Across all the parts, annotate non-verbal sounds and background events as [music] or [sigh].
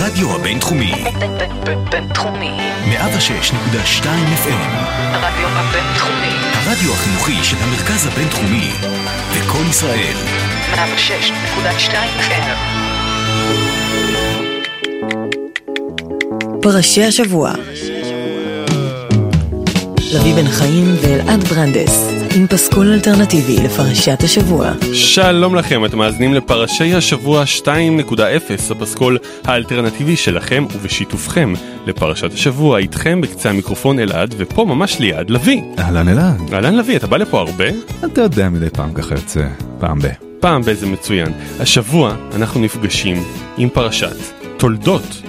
הרדיו הבינתחומי. בינתחומי. 106.2 FM. הרדיו הבינתחומי. הרדיו החינוכי של המרכז הבינתחומי. לקום ישראל. 106.2 FM. פרשי השבוע לביא בן חיים ואלעד ברנדס עם פסקול אלטרנטיבי לפרשת השבוע. שלום לכם, אתם מאזינים לפרשי השבוע 2.0, הפסקול האלטרנטיבי שלכם ובשיתופכם לפרשת השבוע, איתכם בקצה המיקרופון אלעד, ופה ממש ליד לביא. אהלן אלעד. אהלן לביא, אתה בא לפה הרבה? אתה יודע מדי פעם ככה יוצא, פעם ב... פעם באיזה מצוין. השבוע אנחנו נפגשים עם פרשת תולדות.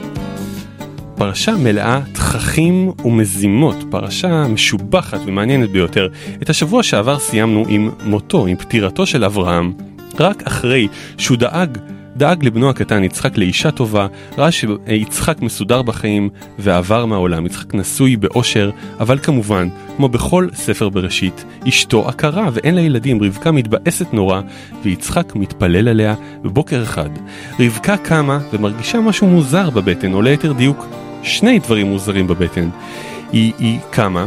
פרשה מלאה תככים ומזימות, פרשה משובחת ומעניינת ביותר. את השבוע שעבר סיימנו עם מותו, עם פטירתו של אברהם, רק אחרי שהוא דאג, דאג לבנו הקטן יצחק לאישה טובה, ראה שיצחק מסודר בחיים ועבר מהעולם, יצחק נשוי באושר, אבל כמובן, כמו בכל ספר בראשית, אשתו עקרה ואין לה ילדים, רבקה מתבאסת נורא, ויצחק מתפלל עליה בבוקר אחד. רבקה קמה ומרגישה משהו מוזר בבטן, או ליתר דיוק, שני דברים מוזרים בבטן. היא, היא קמה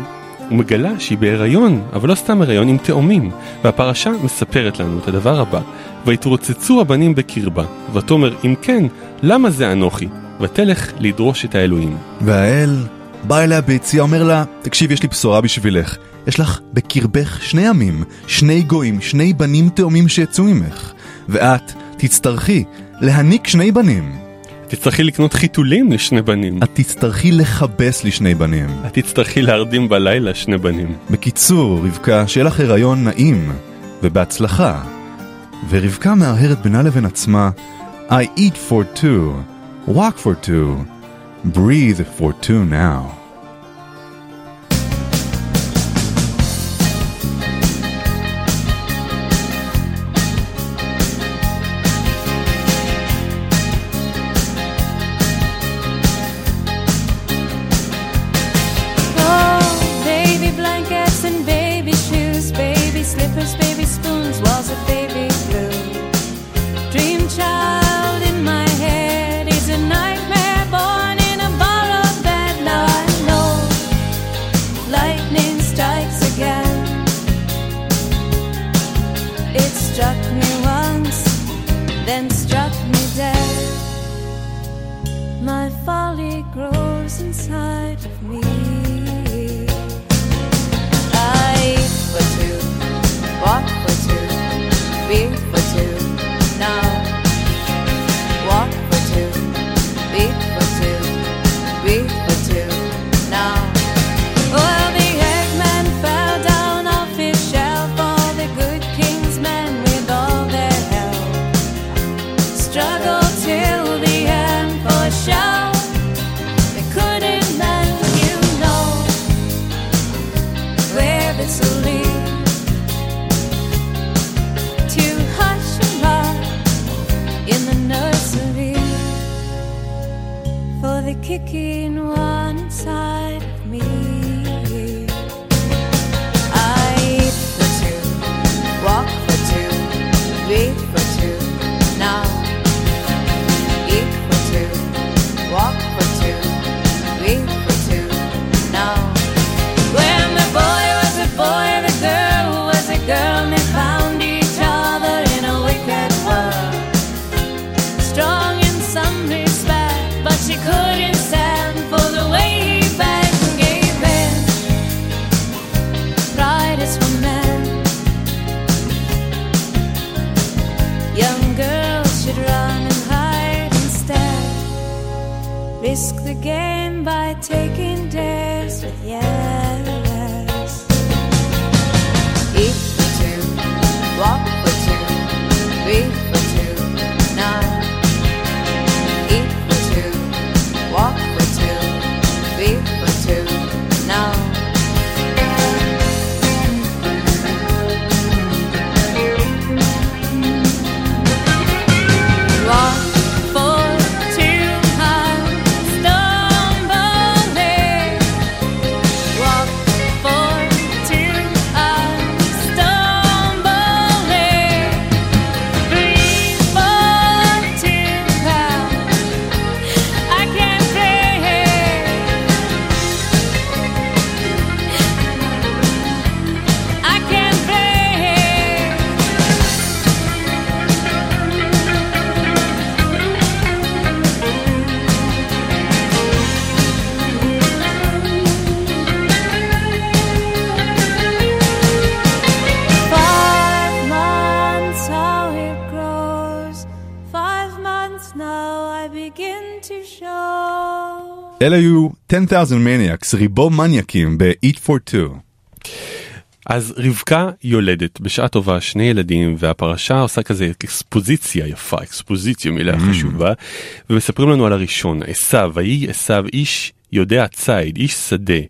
ומגלה שהיא בהיריון, אבל לא סתם הריון, עם תאומים. והפרשה מספרת לנו את הדבר הבא: ויתרוצצו הבנים בקרבה, ותאמר אם כן, למה זה אנוכי? ותלך לדרוש את האלוהים. והאל בא אליה ביציאה, אומר לה, תקשיב, יש לי בשורה בשבילך. יש לך בקרבך שני עמים, שני גויים, שני בנים תאומים שיצאו ממך. ואת תצטרכי להניק שני בנים. תצטרכי לקנות חיתולים לשני בנים. את תצטרכי לכבס לי שני בנים. את תצטרכי להרדים בלילה שני בנים. בקיצור, רבקה, שיהיה לך הריון נעים, ובהצלחה. ורבקה מהרהרת בינה לבין עצמה, I eat for two, walk for two, breathe for two now. אלה היו 10,000 Maniacs, ריבו מניאקים ב-Eat for Two. אז רבקה יולדת בשעה טובה שני ילדים והפרשה עושה כזה אקספוזיציה יפה אקספוזיציה מילה חשובה ומספרים לנו על הראשון עשו ויהי עשו איש יודע ציד איש שדה.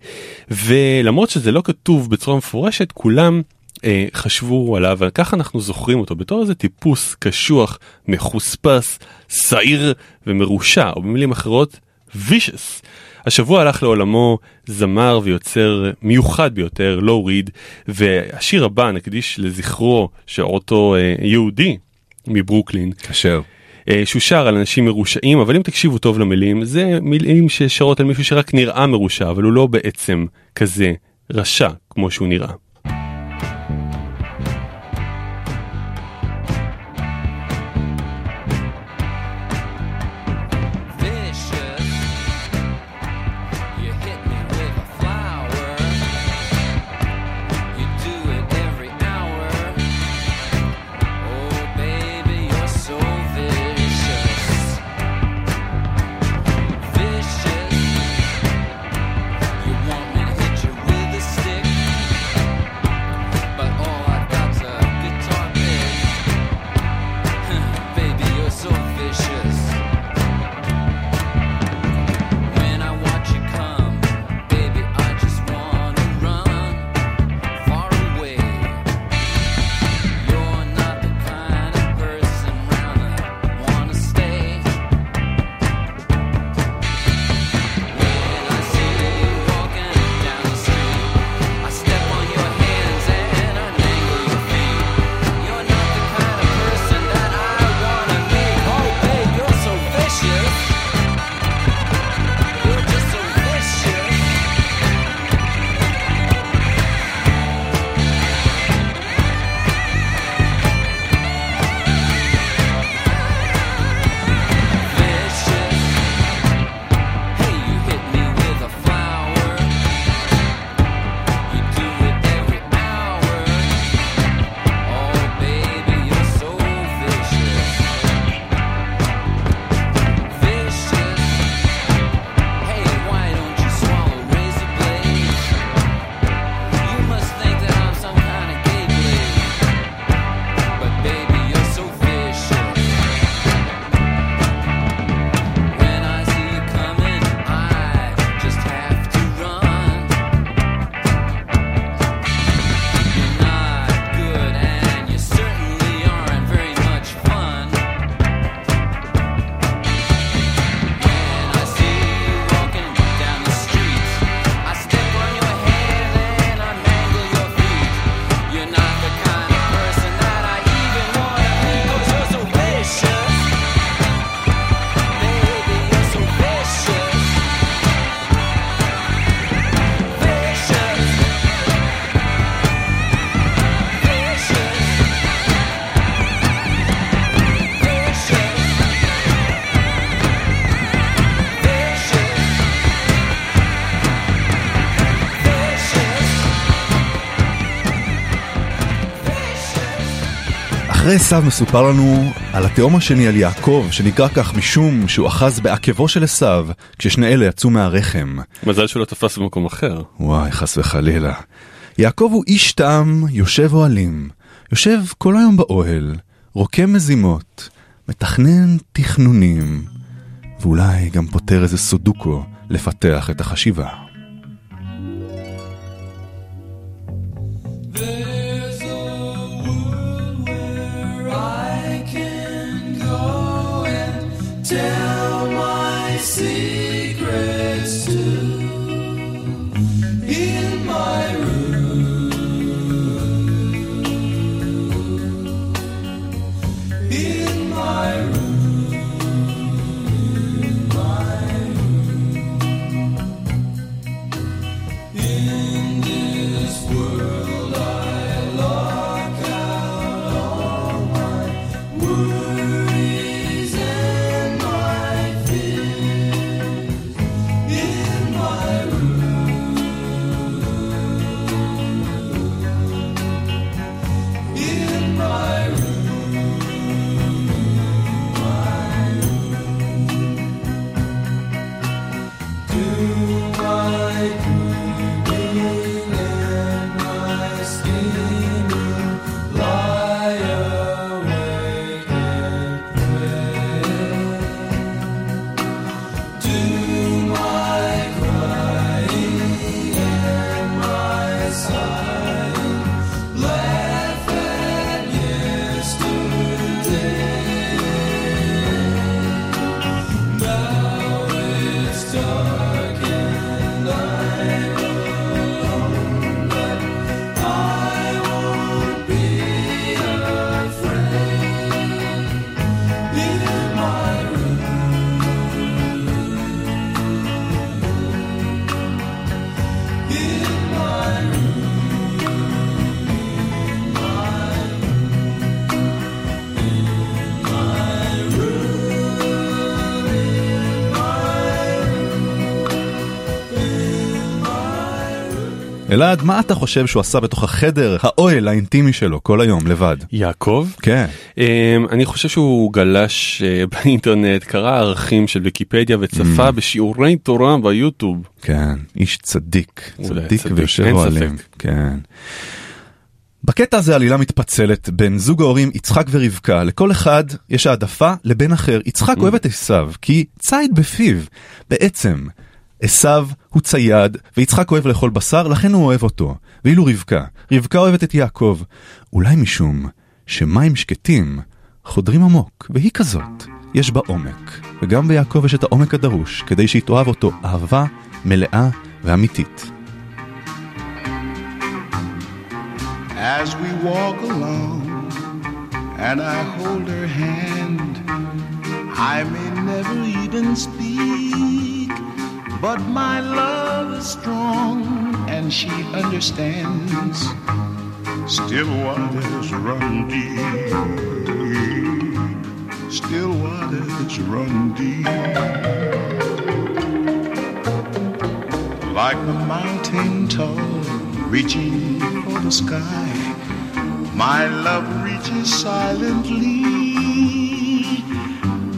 ולמרות שזה לא כתוב בצורה מפורשת כולם אה, חשבו עליו וככה אנחנו זוכרים אותו. בתור איזה טיפוס קשוח מחוספס שעיר ומרושע או במילים אחרות vicious. השבוע הלך לעולמו זמר ויוצר מיוחד ביותר, לואו ריד, והשיר הבא נקדיש לזכרו של אותו אה, יהודי מברוקלין, כאשר. אה, שהוא שר על אנשים מרושעים, אבל אם תקשיבו טוב למילים, זה מילים ששרות על מישהו שרק נראה מרושע, אבל הוא לא בעצם כזה רשע כמו שהוא נראה. אחרי עשיו מסופר לנו על התאום השני על יעקב, שנקרא כך משום שהוא אחז בעקבו של עשיו, כששני אלה יצאו מהרחם. מזל שהוא לא תפס במקום אחר. וואי, חס וחלילה. יעקב הוא איש תם, יושב אוהלים. יושב כל היום באוהל, רוקם מזימות, מתכנן תכנונים, ואולי גם פותר איזה סודוקו לפתח את החשיבה. אלעד, מה אתה חושב שהוא עשה בתוך החדר, האוהל האינטימי שלו, כל היום, לבד? יעקב? כן. Um, אני חושב שהוא גלש uh, באינטרנט, קרא ערכים של ויקיפדיה וצפה Mm. בשיעורי תורה ביוטיוב. כן, איש צדיק, צדיק ויושב אוהלים. כן. בקטע הזה עלילה מתפצלת בין זוג ההורים יצחק ורבקה, לכל אחד יש העדפה לבן אחר. יצחק אוהב את עשיו, כי ציד בפיו. בעצם, עשיו הוא צייד, ויצחק אוהב לאכול בשר, לכן הוא אוהב אותו. ואילו רבקה, רבקה אוהבת את יעקב. אולי משום שמים שקטים חודרים עמוק, והיא כזאת, יש בה עומק. וגם ביעקב יש את העומק הדרוש, כדי שהיא תאהב אותו אהבה מלאה ואמיתית. as we walk along and I hold her hand. I may never even speak, but my love is strong and she understands. Still waters run deep, still waters run deep. Like the mountain tall, reaching for the sky. My love reaches silently,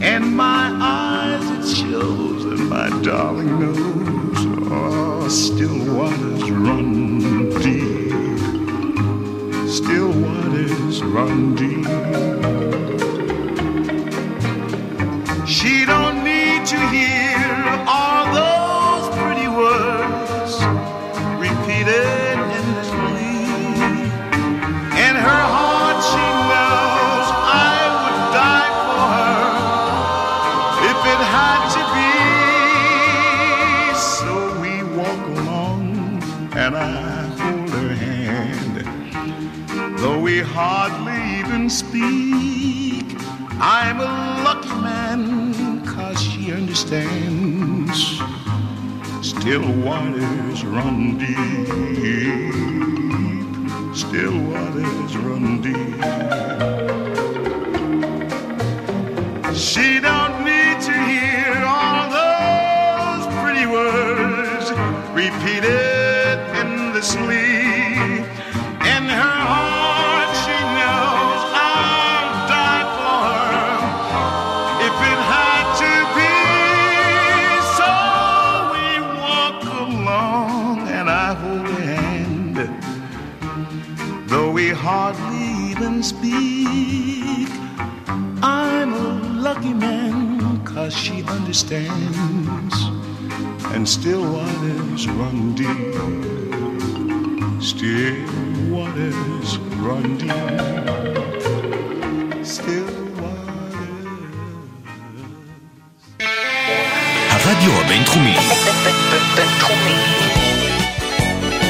and my eyes it shows, and my darling knows. Oh, still waters run deep, still waters run deep. Still waters run deep. Still waters run deep. Understands. And still waters run deep. Still waters run deep. Still waters. הרדיו הבינתחומי, בינתחומי.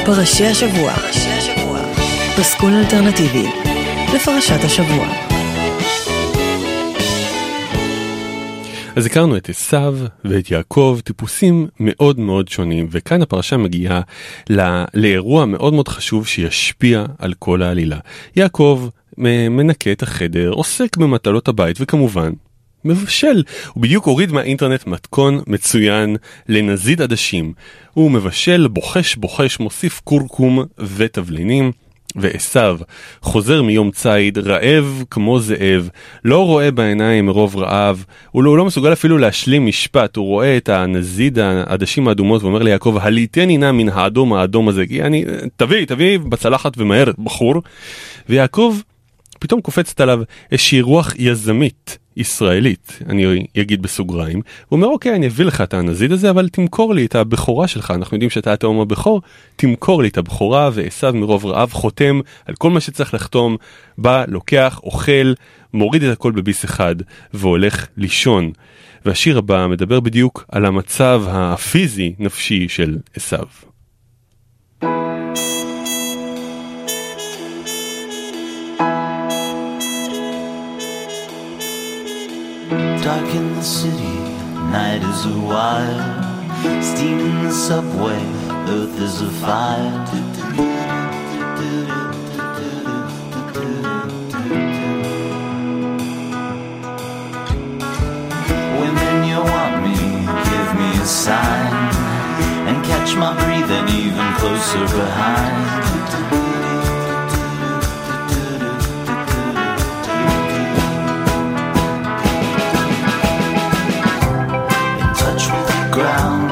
פרשי השבוע. פסקול אלטרנטיבי לפרשת השבוע. אז הכרנו את עשיו ואת יעקב, טיפוסים מאוד מאוד שונים, וכאן הפרשה מגיעה ל- לאירוע מאוד מאוד חשוב שישפיע על כל העלילה. יעקב מנקה את החדר, עוסק במטלות הבית, וכמובן, מבשל. הוא בדיוק הוריד מהאינטרנט מתכון מצוין לנזיד עדשים. הוא מבשל, בוחש בוחש, מוסיף קורקום ותבלינים. ועשיו חוזר מיום ציד, רעב כמו זאב, לא רואה בעיניים מרוב רעב, הוא לא, הוא לא מסוגל אפילו להשלים משפט, הוא רואה את הנזיד העדשים האדומות ואומר ליעקב, הליטני נא מן האדום האדום הזה, כי אני, תביא, תביא בצלחת ומהר, בחור. ויעקב פתאום קופצת עליו איזושהי רוח יזמית ישראלית, אני אגיד בסוגריים, הוא אומר אוקיי אני אביא לך את הנזיד הזה אבל תמכור לי את הבכורה שלך, אנחנו יודעים שאתה התאום הבכור, תמכור לי את הבכורה ועשיו מרוב רעב חותם על כל מה שצריך לחתום, בא, לוקח, אוכל, מוריד את הכל בביס אחד והולך לישון. והשיר הבא מדבר בדיוק על המצב הפיזי נפשי של עשיו. Dark in the city, night is a wild. Steam in the subway, earth is afire. Women, you want me, give me a sign. And catch my breathing even closer behind. Ground,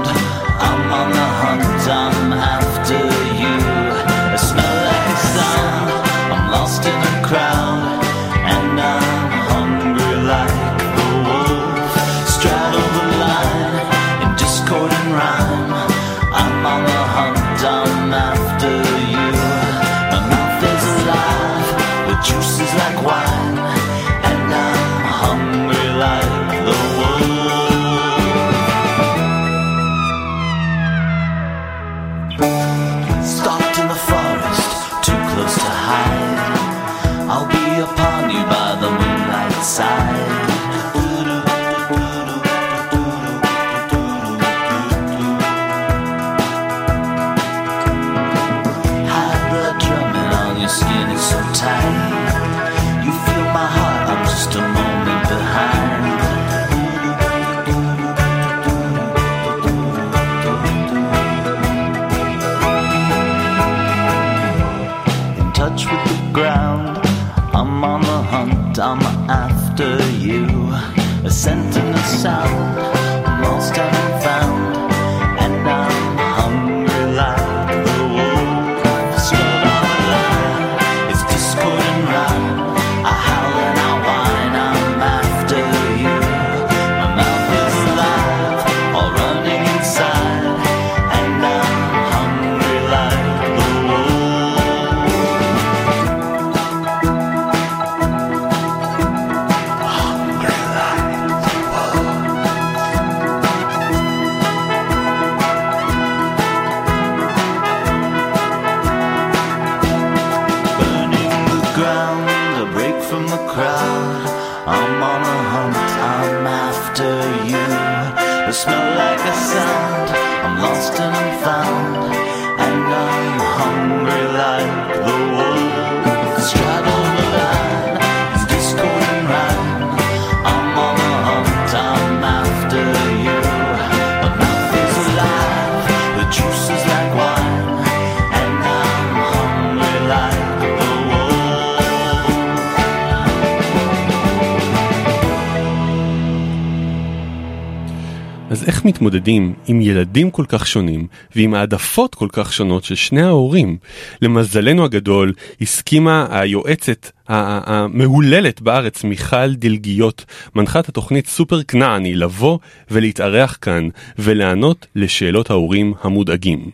איך מתמודדים עם ילדים כל כך שונים ועם העדפות כל כך שונות של שני ההורים? למזלנו הגדול הסכימה היועצת המהוללת בארץ מיכל דלגיות, מנחת התוכנית סופר כנעני, לבוא ולהתארח כאן ולענות לשאלות ההורים המודאגים.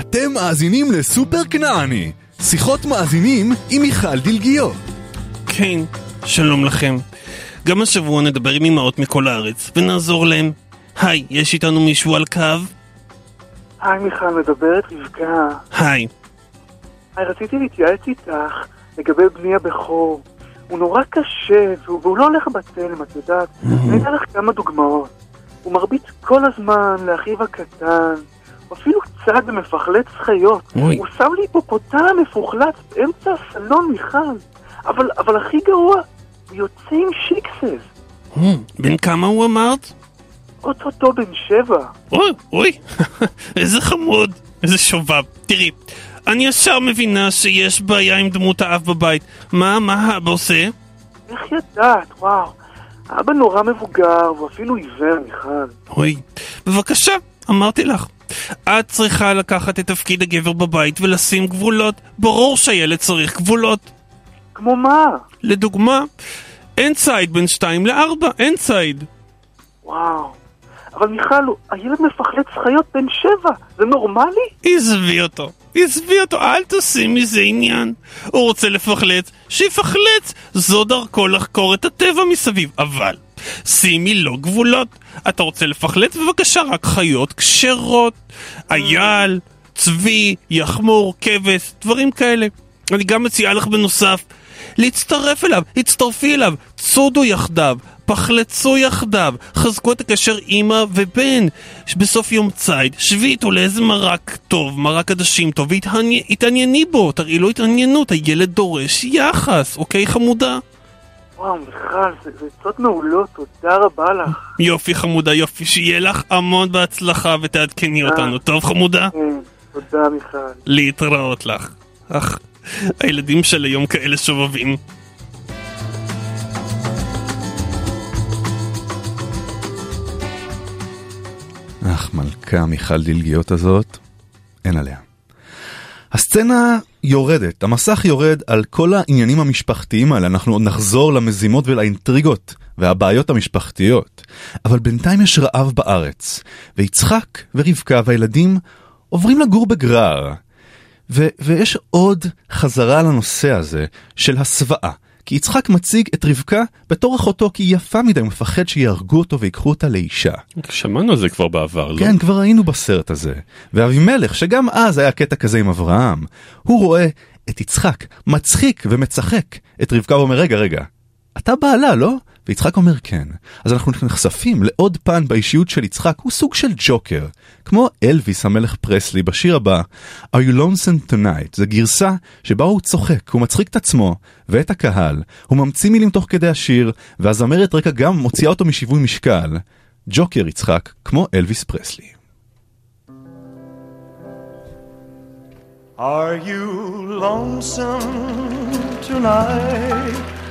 אתם מאזינים לסופר כנעני, שיחות מאזינים עם מיכל דלגיות. כן, שלום לכם. גם השבוע נדבר עם אמהות מכל הארץ ונעזור להם. היי, יש איתנו מישהו על קו? היי מיכל, מדברת רבקה. היי. היי, רציתי להתייעץ איתך לגבי בני הבכור. הוא נורא קשה, והוא, והוא לא הולך בתלם, את יודעת. אני אתן לך כמה דוגמאות. הוא מרביץ כל הזמן לאחיו הקטן, הוא אפילו קצת במפחלץ חיות. אוי. הוא שם לי היפופוטם מפוחלץ באמצע הסלון, מיכל. אבל, אבל הכי גרוע, הוא יוצא עם שיקסס. אה, בן כמה הוא אמרת? אוטוטו בן שבע. אוי, אוי, [laughs] איזה חמוד, איזה שובב. תראי, אני ישר מבינה שיש בעיה עם דמות האב בבית. מה, מה האבא עושה? איך ידעת? וואו. אבא נורא מבוגר, והוא אפילו עיוור, מיכל. אוי, בבקשה, אמרתי לך. את צריכה לקחת את תפקיד הגבר בבית ולשים גבולות. ברור שהילד צריך גבולות. כמו מה? לדוגמה, אין ציד בין שתיים לארבע, אין ציד. וואו. אבל מיכל, הילד מפחלץ חיות בן שבע, זה נורמלי? עזבי אותו, עזבי אותו, אל תעשי מזה עניין. הוא רוצה לפחלץ, שיפחלץ, זו דרכו לחקור את הטבע מסביב. אבל, שימי לו גבולות. אתה רוצה לפחלץ? בבקשה, רק חיות כשרות. אייל, צבי, יחמור, כבש, דברים כאלה. אני גם מציעה לך בנוסף, להצטרף אליו, הצטרפי אליו, צודו יחדיו. פחלצו יחדיו, חזקו את הקשר אימא ובן. בסוף יום ציד, שבי איתו לאיזה מרק טוב, מרק עדשים טוב, והתענייני בו, תראי לו התעניינות, הילד דורש יחס, אוקיי חמודה? וואו, מיכל, זה עצות מעולות, תודה רבה לך. יופי חמודה, יופי, שיהיה לך המון בהצלחה ותעדכני אותנו, טוב חמודה? כן, תודה מיכל. להתראות לך. אך, הילדים של היום כאלה שובבים. אך מלכה מיכל דילגיות הזאת, אין עליה. הסצנה יורדת, המסך יורד על כל העניינים המשפחתיים האלה, אנחנו עוד נחזור למזימות ולאינטריגות והבעיות המשפחתיות. אבל בינתיים יש רעב בארץ, ויצחק ורבקה והילדים עוברים לגור בגרר. ו- ויש עוד חזרה לנושא הזה של הסוואה. כי יצחק מציג את רבקה בתור אחותו כי היא יפה מדי, הוא מפחד שיהרגו אותו ויקחו אותה לאישה. שמענו על זה כבר בעבר, לא? כן, כבר היינו בסרט הזה. ואבימלך, שגם אז היה קטע כזה עם אברהם, הוא רואה את יצחק מצחיק ומצחק את רבקה ואומר, רגע, רגע, אתה בעלה, לא? ויצחק אומר כן. אז אנחנו נחשפים לעוד פן באישיות של יצחק, הוא סוג של ג'וקר. כמו אלוויס המלך פרסלי בשיר הבא, Are you lonesome tonight? זה גרסה שבה הוא צוחק, הוא מצחיק את עצמו ואת הקהל, הוא ממציא מילים תוך כדי השיר, והזמרת רקע גם מוציאה אותו משיווי משקל. ג'וקר יצחק, כמו אלוויס פרסלי. Are you lonesome tonight?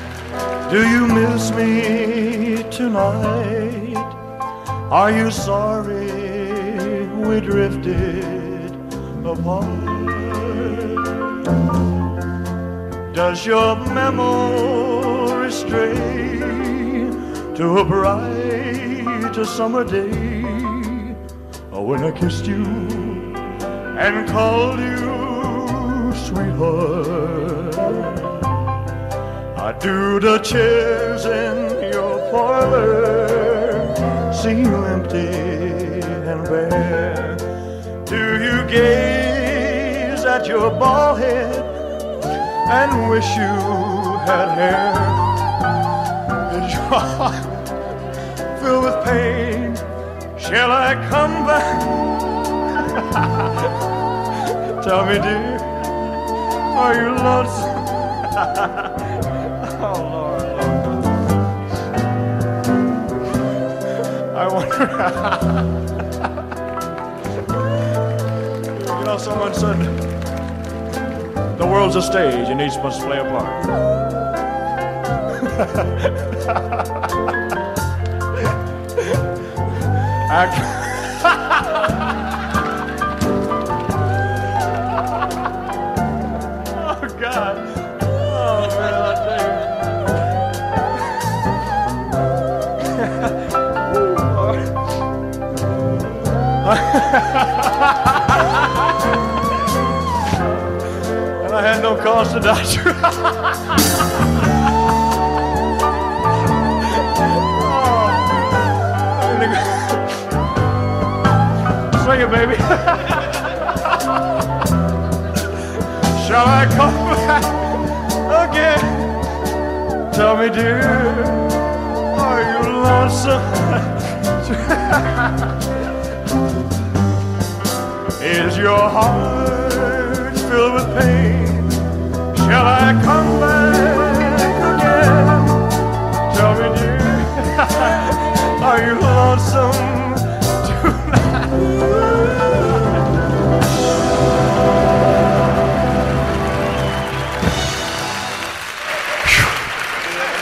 Do you miss me tonight? Are you sorry we drifted apart? Does your memory stray to a bright summer day oh, when I kissed you and called you sweetheart? I do the chairs in your parlor seem empty and bare. Do you gaze at your bald head and wish you had hair? Is your heart filled with pain? Shall I come back? [laughs] Tell me, dear, are you lonesome? [laughs] oh, Lord, Lord. I wonder. you know, someone said the world's a stage and each must play a part. [laughs] Act- [laughs] and I had no cause to you. [laughs] Oh. Sing it, baby. [laughs] Shall I come back again? Tell me, dear, are you lonesome? Is your heart filled with pain? Shall I come back again? Tell me, dear, [laughs] are you lonesome tonight?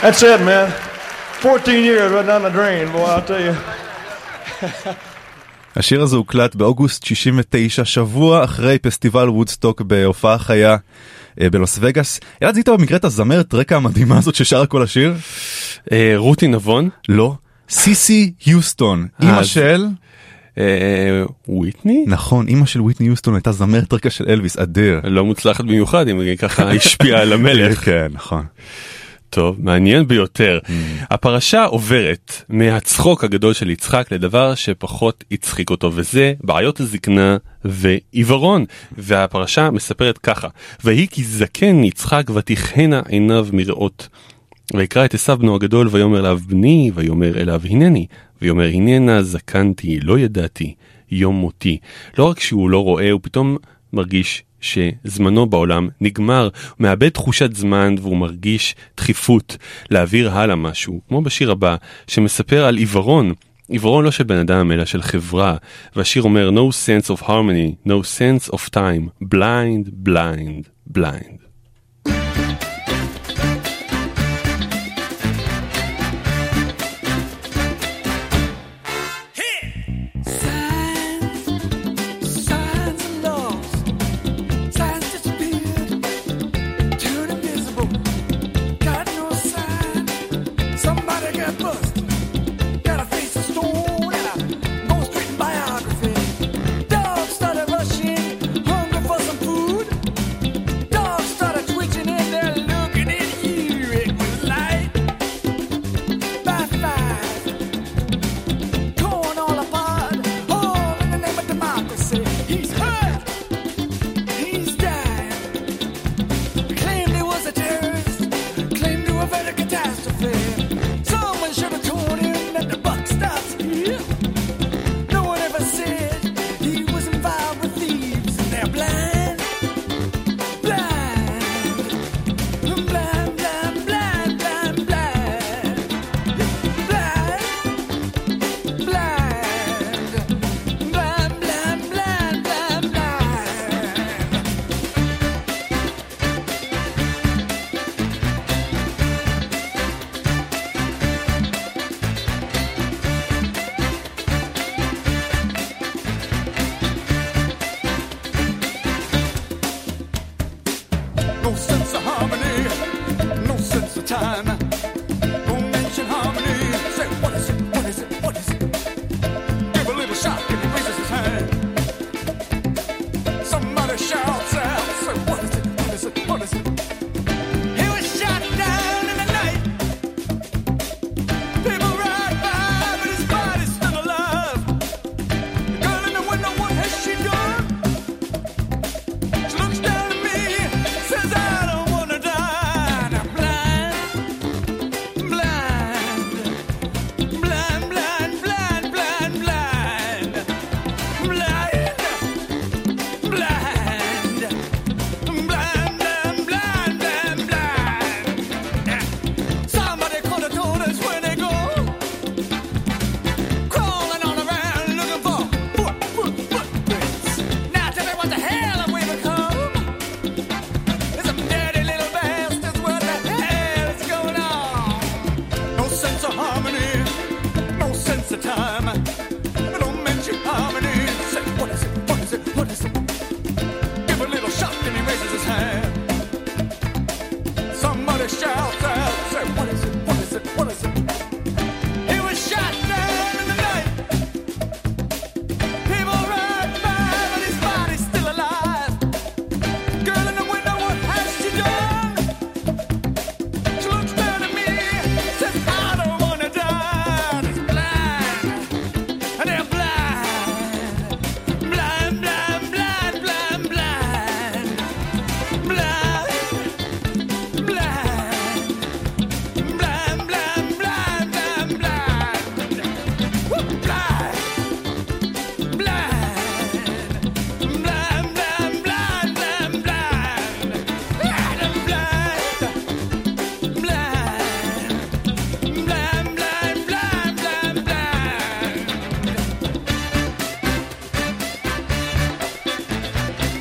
[laughs] That's it, man. 14 years right down the drain, boy, I'll tell you. [laughs] השיר הזה הוקלט באוגוסט 69, שבוע אחרי פסטיבל וודסטוק בהופעה חיה אה, בלוס וגאס. אלעד זיהית במקרה את הזמרת רקע המדהימה הזאת ששרה כל השיר? אה, רותי נבון? לא. סיסי היוסטון, אה, אימא של... אה, וויטני? נכון, אימא של וויטני היוסטון הייתה זמרת רקע של אלוויס, אדיר. לא מוצלחת במיוחד אם היא ככה השפיעה על המלך. כן, נכון. טוב, מעניין ביותר. הפרשה עוברת מהצחוק הגדול של יצחק לדבר שפחות הצחיק אותו, וזה בעיות הזקנה ועיוורון. והפרשה מספרת ככה, ויהי כי זקן יצחק ותכהנה עיניו מראות. ויקרא את עשיו בנו הגדול ויאמר אליו בני, ויאמר אליו הנני, ויאמר הננה זקנתי, לא ידעתי, יום מותי. לא רק שהוא לא רואה, הוא פתאום מרגיש שזמנו בעולם נגמר, הוא מאבד תחושת זמן והוא מרגיש דחיפות להעביר הלאה משהו, כמו בשיר הבא, שמספר על עיוורון. עיוורון לא של בן אדם אלא של חברה, והשיר אומר No sense of harmony, no sense of time, blind, blind, blind.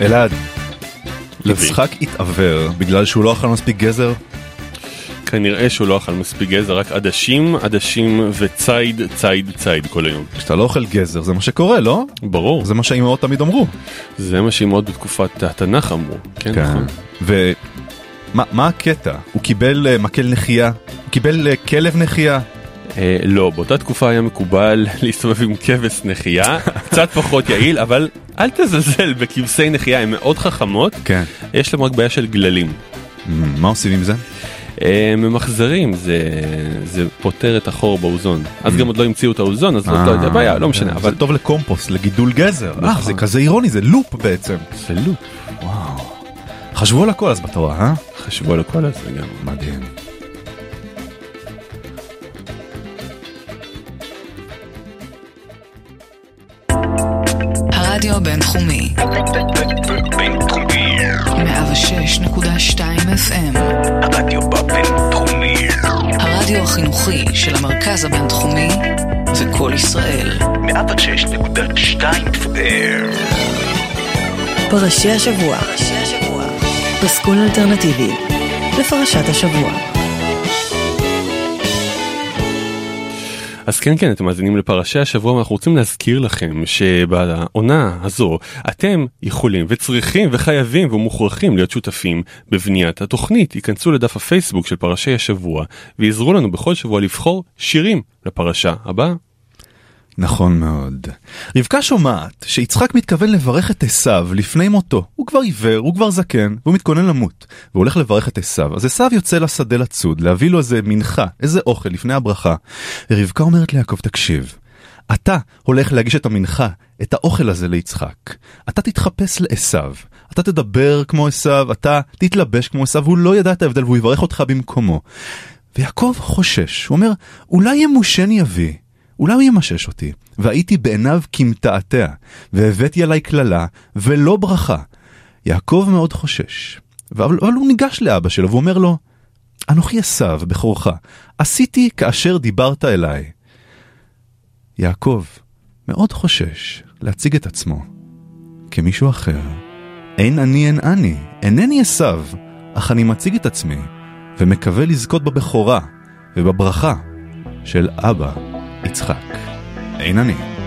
אלעד, יצחק התעוור בגלל שהוא לא אכל מספיק גזר? כנראה שהוא לא אכל מספיק גזר, רק עדשים, עדשים וציד, ציד, ציד כל היום. כשאתה לא אוכל גזר זה מה שקורה, לא? ברור. זה מה שהאימהות תמיד אמרו. זה מה שאימהות בתקופת התנ"ך אמרו. כן, נכון. ומה מה הקטע? הוא קיבל אה, מקל נחייה? הוא קיבל אה, כלב נחייה? אה, לא, באותה תקופה היה מקובל [laughs] להסתובב עם כבש נחייה, [laughs] קצת פחות יעיל, אבל אל תזלזל בכבשי נחייה, הן מאוד חכמות, כן. יש להם רק בעיה של גללים. מה עושים עם זה? ממחזרים, זה, זה פותר את החור באוזון. אז גם עוד לא המציאו את האוזון, אז לא אה, יודע, בעיה, לא משנה, אבל זה טוב לקומפוסט, לגידול גזר. אה, נכון. זה כזה אירוני, זה לופ בעצם. זה לופ. וואו. חשבו על הכל אז בתורה, אה? חשבו על הכל הזה גם. מדהים. הרדיו הבינתחומי. בינתחומי. 106.2 FM. הרדיו הבינתחומי. הרדיו החינוכי של המרכז הבינתחומי זה קול ישראל. 106.2 FM. פרשי השבוע. פסקול אלטרנטיבי לפרשת השבוע. אז כן כן אתם מאזינים לפרשי השבוע ואנחנו רוצים להזכיר לכם שבעונה הזו אתם יכולים וצריכים וחייבים ומוכרחים להיות שותפים בבניית התוכנית. ייכנסו לדף הפייסבוק של פרשי השבוע ויעזרו לנו בכל שבוע לבחור שירים לפרשה הבאה. נכון מאוד. רבקה שומעת שיצחק מתכוון לברך את עשיו לפני מותו. הוא כבר עיוור, הוא כבר זקן, והוא מתכונן למות. והוא הולך לברך את עשיו. אז עשיו יוצא לשדה לצוד, להביא לו איזה מנחה, איזה אוכל לפני הברכה. ורבקה אומרת ליעקב, תקשיב, אתה הולך להגיש את המנחה, את האוכל הזה ליצחק. אתה תתחפש לעשיו. אתה תדבר כמו עשיו, אתה תתלבש כמו עשיו, הוא לא ידע את ההבדל והוא יברך אותך במקומו. ויעקב חושש, הוא אומר, אולי ימושני אבי. אולי הוא ימשש אותי, והייתי בעיניו כמתעתע, והבאתי עליי קללה, ולא ברכה. יעקב מאוד חושש, אבל, אבל הוא ניגש לאבא שלו ואומר לו, אנוכי עשיו, בכורך, עשיתי כאשר דיברת אליי. יעקב מאוד חושש להציג את עצמו כמישהו אחר. אין אני אין אני, אינני עשיו, אך אני מציג את עצמי, ומקווה לזכות בבכורה ובברכה של אבא יצחק. אין אני.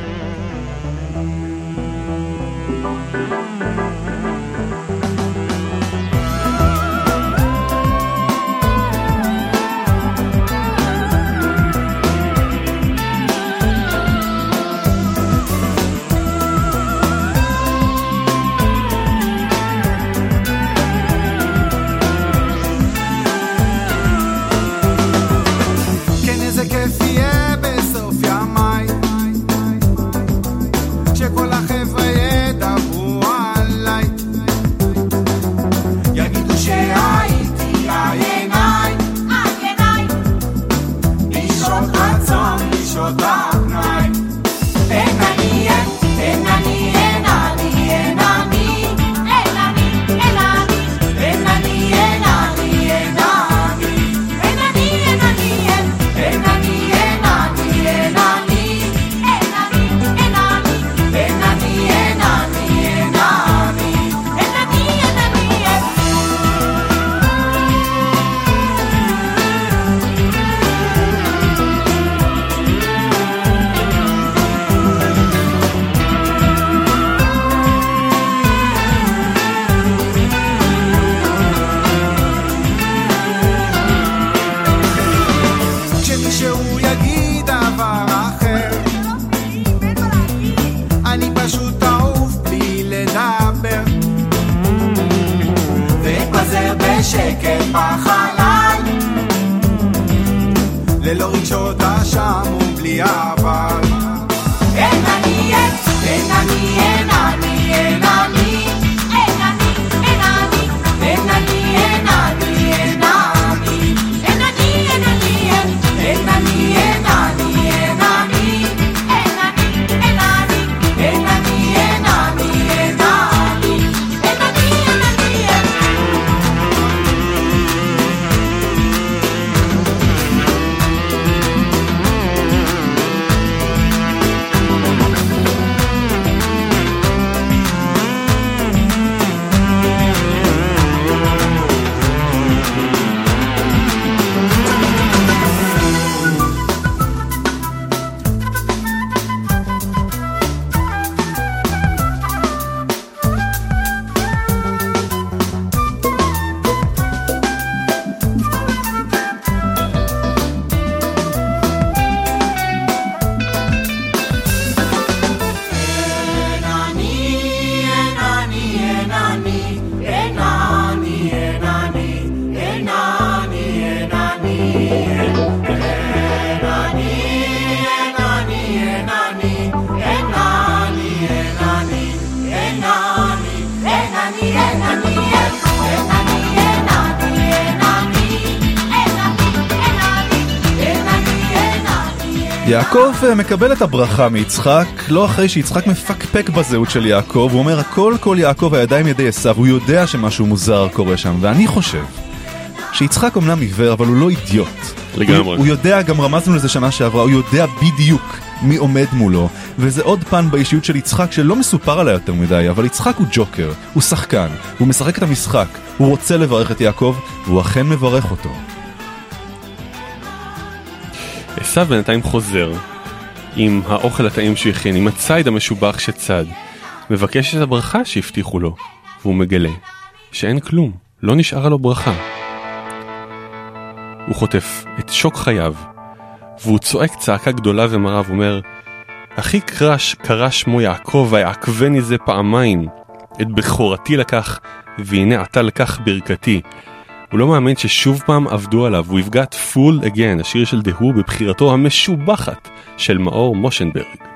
יעקב אה, מקבל את הברכה מיצחק, לא אחרי שיצחק מפקפק בזהות של יעקב, הוא אומר הכל כל יעקב הידיים ידי עשיו, הוא יודע שמשהו מוזר קורה שם, ואני חושב שיצחק אמנם עיוור, אבל הוא לא אידיוט. לגמרי. הוא, הוא יודע, גם רמזנו לזה שנה שעברה, הוא יודע בדיוק מי עומד מולו, וזה עוד פן באישיות של יצחק שלא מסופר עליה יותר מדי, אבל יצחק הוא ג'וקר, הוא שחקן, הוא משחק את המשחק, הוא רוצה לברך את יעקב, והוא אכן מברך אותו. עשיו בינתיים חוזר עם האוכל הטעים שהכין, עם הציד המשובח שצד. מבקש את הברכה שהבטיחו לו, והוא מגלה שאין כלום, לא נשארה לו ברכה. הוא חוטף את שוק חייו, והוא צועק צעקה גדולה ומרה ואומר, אחי קרש קרא שמו יעקב, ויעקבני זה פעמיים. את בכורתי לקח, והנה עתה לקח ברכתי. הוא לא מאמין ששוב פעם עבדו עליו, הוא יפגע פול אגן, השיר של דהו בבחירתו המשובחת של מאור מושנברג.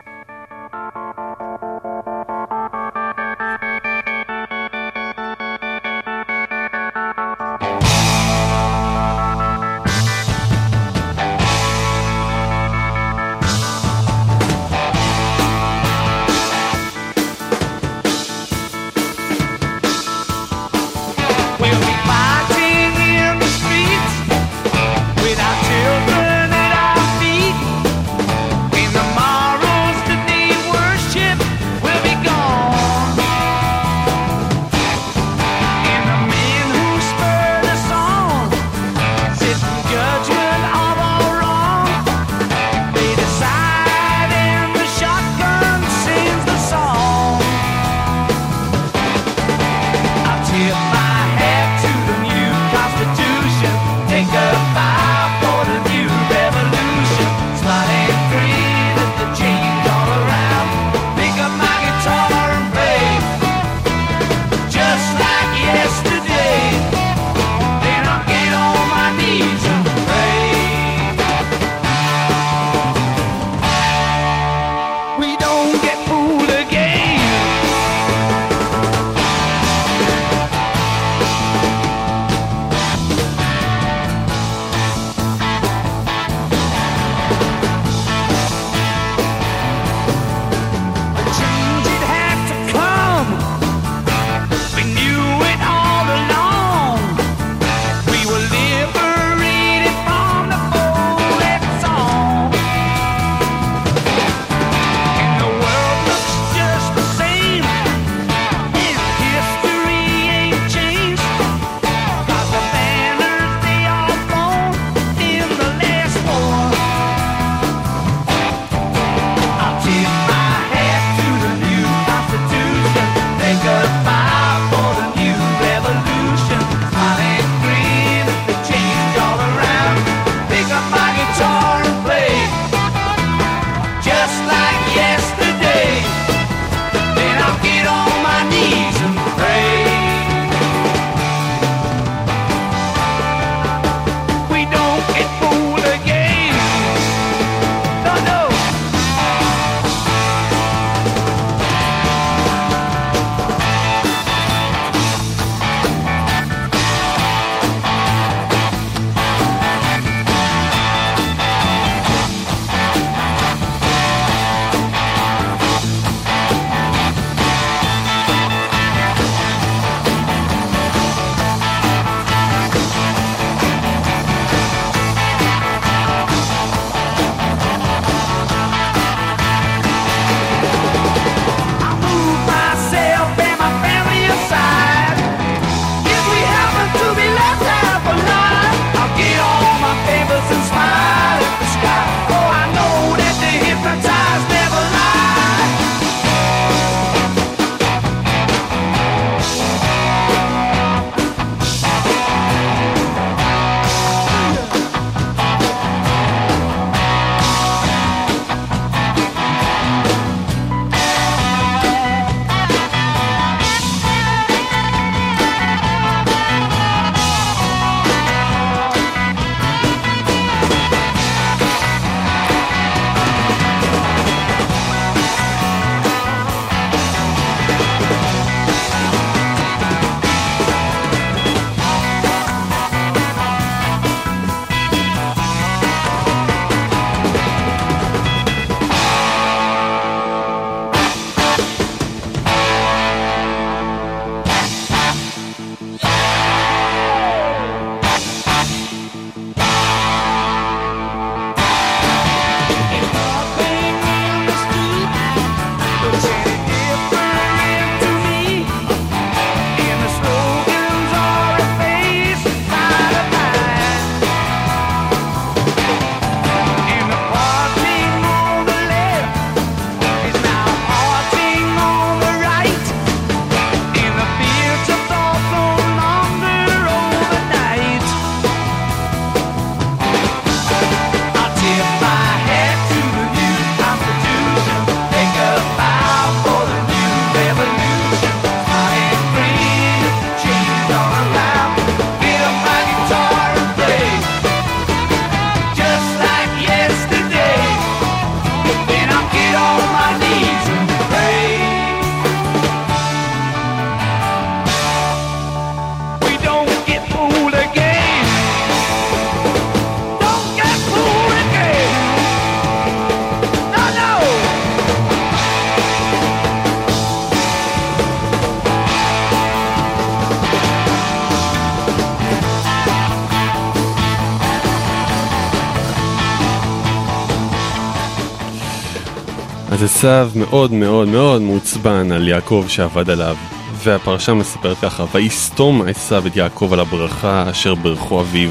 אז עשיו מאוד מאוד מאוד מעוצבן על יעקב שעבד עליו, והפרשה מספרת ככה, ויסתום עשיו את יעקב על הברכה אשר ברכו אביו,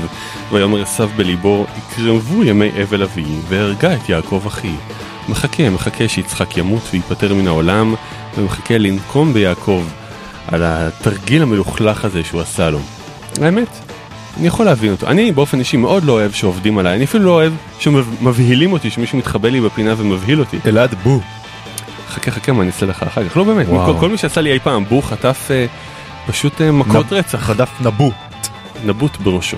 ויאמר עשיו בליבו, יקרבו ימי אבל אבי, והרגה את יעקב אחי. מחכה, מחכה שיצחק ימות וייפטר מן העולם, ומחכה לנקום ביעקב על התרגיל המלוכלך הזה שהוא עשה לו. האמת, אני יכול להבין אותו. אני באופן אישי מאוד לא אוהב שעובדים עליי, אני אפילו לא אוהב שמבהילים אותי, שמישהו מתחבא לי בפינה ומבהיל אותי. אלעד בו. חכה חכה מה אני אעשה לך אחר כך, לא באמת. כל, כל מי שעשה לי אי פעם בו חטף אה, פשוט אה, מכות נב- רצח. חטף נבוט. נבוט בראשו.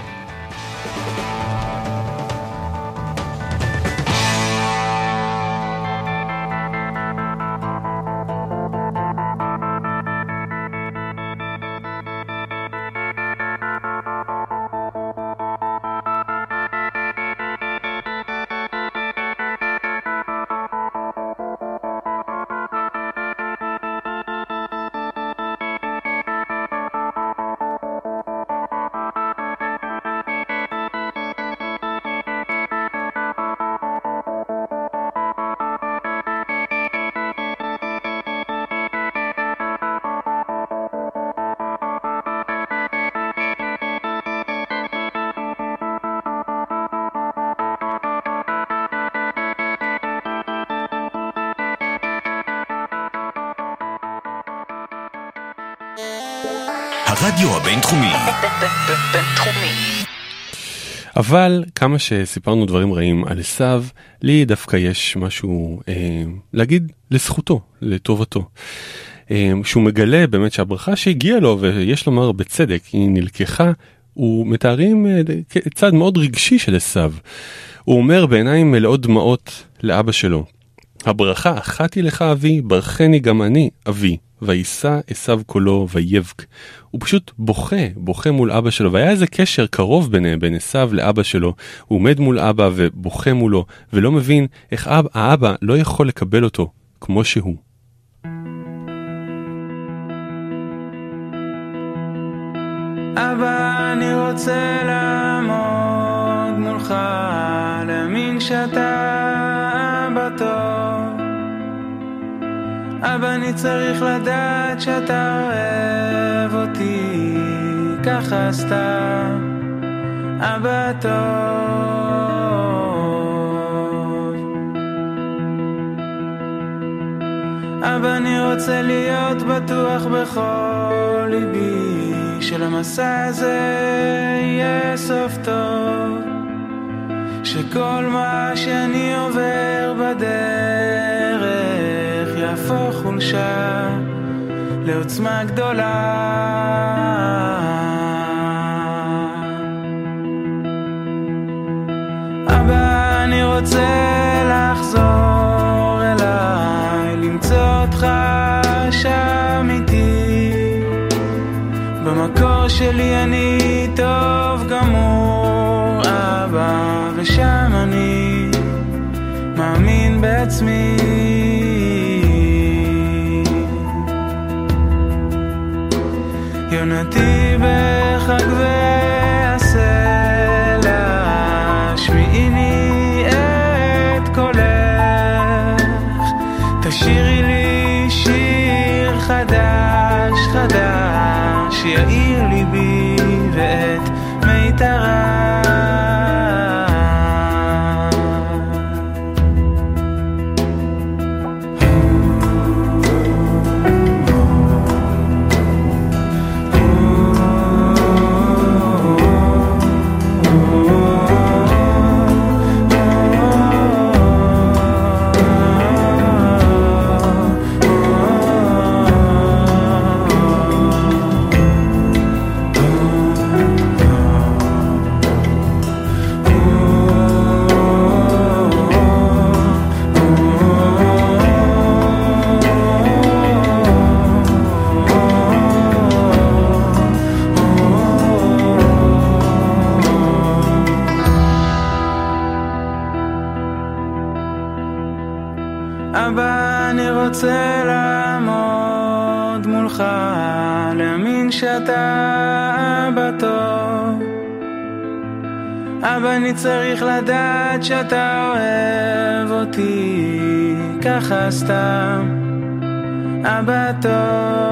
הרדיו הבינתחומי. בינתחומי. אבל כמה שסיפרנו דברים רעים על עשיו, לי דווקא יש משהו אה, להגיד לזכותו, לטובתו. אה, שהוא מגלה באמת שהברכה שהגיעה לו, ויש לומר בצדק, היא נלקחה, הוא מתארים אה, צד מאוד רגשי של עשיו. הוא אומר בעיניים מלאות דמעות לאבא שלו, הברכה אחת היא לך אבי, ברכני גם אני אבי, ויישא עשיו קולו ויבק. הוא פשוט בוכה, בוכה מול אבא שלו, והיה איזה קשר קרוב ביניהם, בין עשיו לאבא שלו. הוא עומד מול אבא ובוכה מולו, ולא מבין איך אב, האבא לא יכול לקבל אותו כמו שהוא. אבא, אני רוצה לעמוד מולך, להאמין שאתה אבא, אני צריך לדעת שאתה אוהב אותי, ככה סתם, אבא טוב. אבא, אני רוצה להיות בטוח בכל ליבי, שלמסע הזה יהיה סוף טוב. שכל מה שאני עובר בדרך יהפוך חולשה לעוצמה גדולה. אבא, אני רוצה לחזור אליי, למצוא אותך שם איתי. במקור שלי אני יונתי בחג צריך לדעת שאתה אוהב אותי ככה סתם. אבא טוב.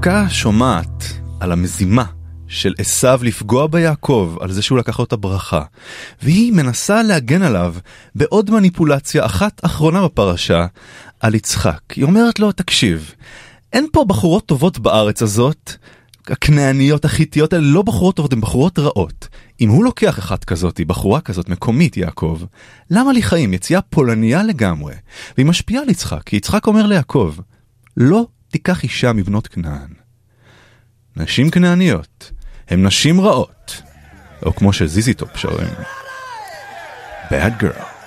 רבקה שומעת על המזימה של עשיו לפגוע ביעקב על זה שהוא לקח לו את הברכה, והיא מנסה להגן עליו בעוד מניפולציה אחת אחרונה בפרשה על יצחק. היא אומרת לו, תקשיב, אין פה בחורות טובות בארץ הזאת, הכנעניות, החיתיות האלה לא בחורות טובות, הן בחורות רעות. אם הוא לוקח אחת כזאת, בחורה כזאת מקומית, יעקב, למה לי חיים? יציאה פולניה לגמרי. והיא משפיעה על יצחק, כי יצחק אומר ליעקב, לא תיקח אישה מבנות כנען. נשים כנעניות הן נשים רעות, או כמו ש-ZZ Top שרים, bad girl.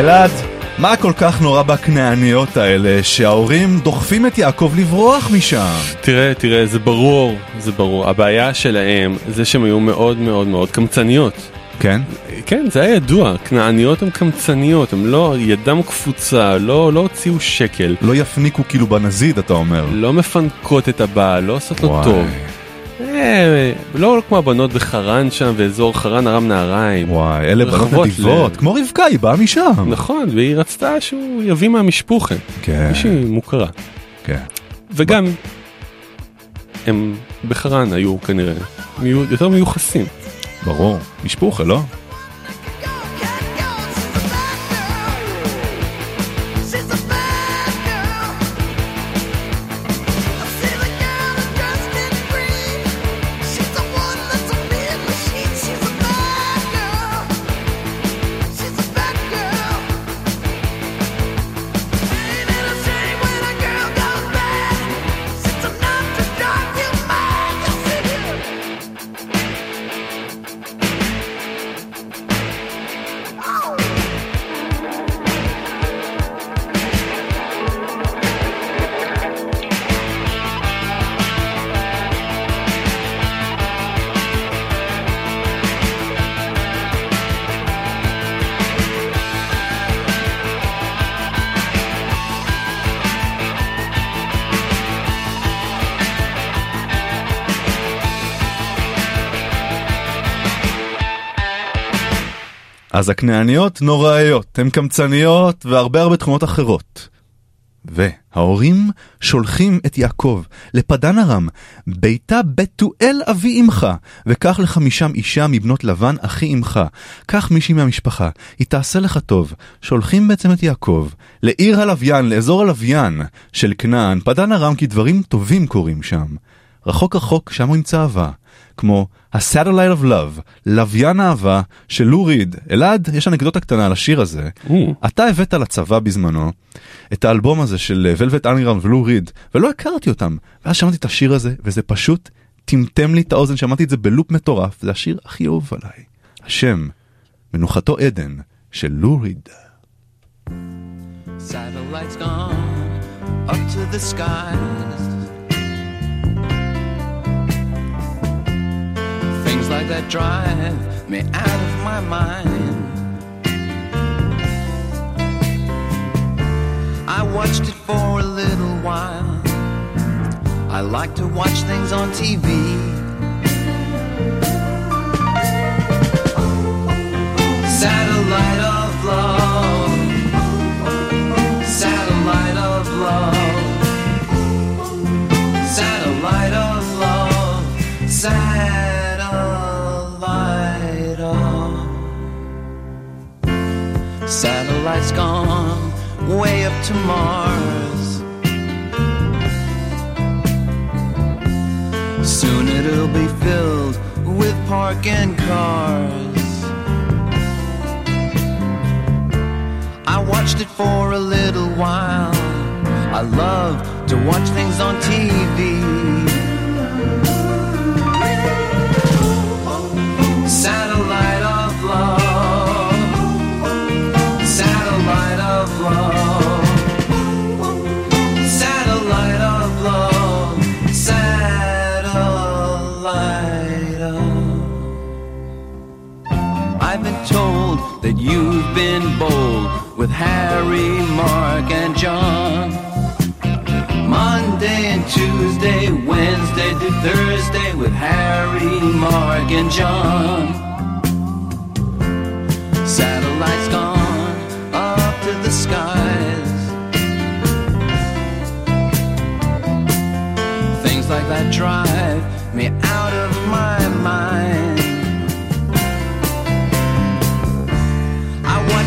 אלעד, מה כל כך נורא בכנעניות האלה שההורים דוחפים את יעקב לברוח משם? תראה, תראה, זה ברור, זה ברור. הבעיה שלהם זה שהם היו מאוד מאוד מאוד קמצניות. כן? כן, זה היה ידוע, כנעניות הן קמצניות, הן לא, ידם קפוצה, לא, לא הוציאו שקל. לא יפניקו כאילו בנזיד, אתה אומר. לא מפנקות את הבעל, לא עושות לו. טוב. לא כמו הבנות בחרן שם, ואזור חרן ארם נהריים. וואי, אלה בנות נדיבות, כמו רבקה, היא באה משם. נכון, והיא רצתה שהוא יביא מהמשפוחה. כן. מישהי מוכרה. כן. וגם, הם בחרן היו כנראה יותר מיוחסים. ברור, משפוחה, לא? אז הכנעניות נוראיות, הן קמצניות והרבה הרבה תכונות אחרות. וההורים שולחים את יעקב לפדן ארם, ביתה בתואל אבי אמך, וקח לך משם אישה מבנות לבן אחי אמך, קח מישהי מהמשפחה, היא תעשה לך טוב. שולחים בעצם את יעקב לעיר הלוויין, לאזור הלוויין של כנען, פדן ארם כי דברים טובים קורים שם. רחוק רחוק שם הוא ימצא אהבה, כמו ה-Satellite of Love, לוויין אהבה של לו ריד. אלעד, יש אנקדוטה קטנה על השיר הזה. אתה הבאת לצבא בזמנו את האלבום הזה של ולווט אנגרם ולו ריד, ולא הכרתי אותם. ואז שמעתי את השיר הזה, וזה פשוט טמטם לי את האוזן, שמעתי את זה בלופ מטורף, זה השיר הכי אהוב עליי. השם, מנוחתו עדן, של לו ריד. Satellites gone up to the skies. That drive me out of my mind. I watched it for a little while. I like to watch things on TV. Satellite Satellite's gone way up to Mars. Soon it'll be filled with parking cars. I watched it for a little while. I love to watch things on TV. Been bold with Harry, Mark, and John. Monday and Tuesday, Wednesday to Thursday with Harry, Mark, and John. Satellites gone up to the skies. Things like that drive me out of my mind.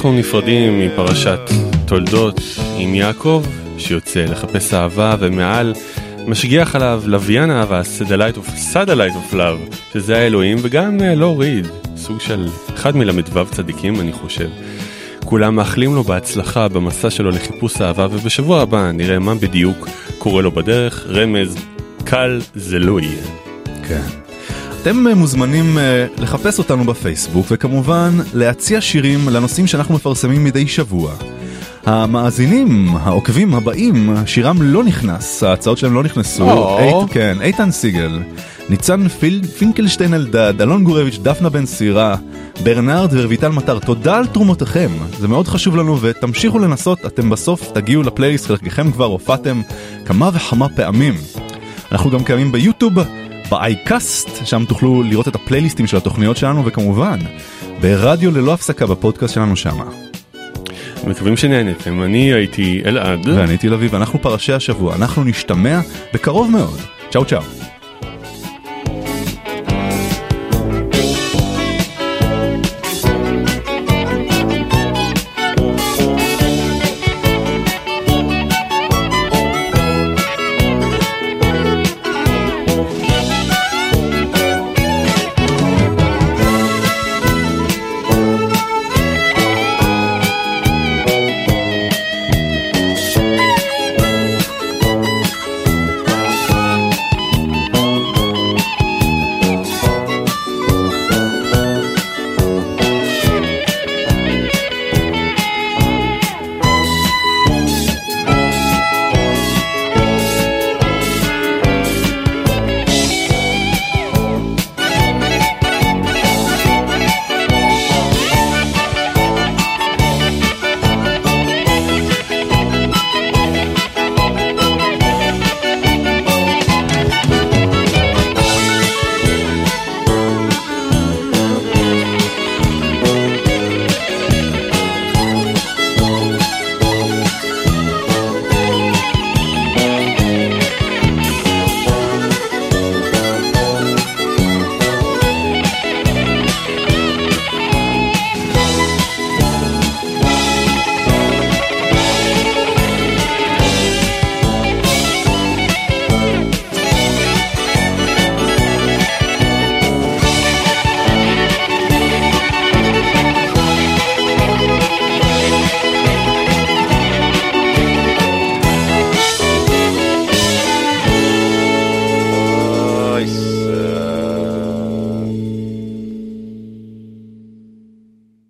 אנחנו נפרדים מפרשת תולדות עם יעקב, שיוצא לחפש אהבה ומעל משגיח עליו לוויין אהבה, satellite of, satellite of love, שזה האלוהים, וגם אה, לו ריד, סוג של אחד מל"ו צדיקים אני חושב. כולם מאחלים לו בהצלחה במסע שלו לחיפוש אהבה, ובשבוע הבא נראה מה בדיוק קורה לו בדרך, רמז, קל זה לא יהיה. כן. אתם מוזמנים אה, לחפש אותנו בפייסבוק וכמובן להציע שירים לנושאים שאנחנו מפרסמים מדי שבוע. המאזינים, העוקבים הבאים, שירם לא נכנס, ההצעות שלהם לא נכנסו. או. אית, כן, איתן סיגל ניצן פיל, פינקלשטיין אלדד, אלון גורביץ', דפנה בן סירה, ברנרד ורויטל מטר, תודה על תרומותיכם, זה מאוד חשוב לנו ותמשיכו לנסות, אתם בסוף תגיעו לפלייליסט, חלקכם כבר הופעתם כמה וכמה פעמים. אנחנו גם קיימים ביוטיוב, באייקאסט, שם תוכלו לראות את הפלייליסטים של התוכניות שלנו, וכמובן, ברדיו ללא הפסקה בפודקאסט שלנו שמה. מקווים שנהנתם, אני הייתי אלעד. ואני הייתי לביא, ואנחנו פרשי השבוע, אנחנו נשתמע בקרוב מאוד. צ'או צ'או.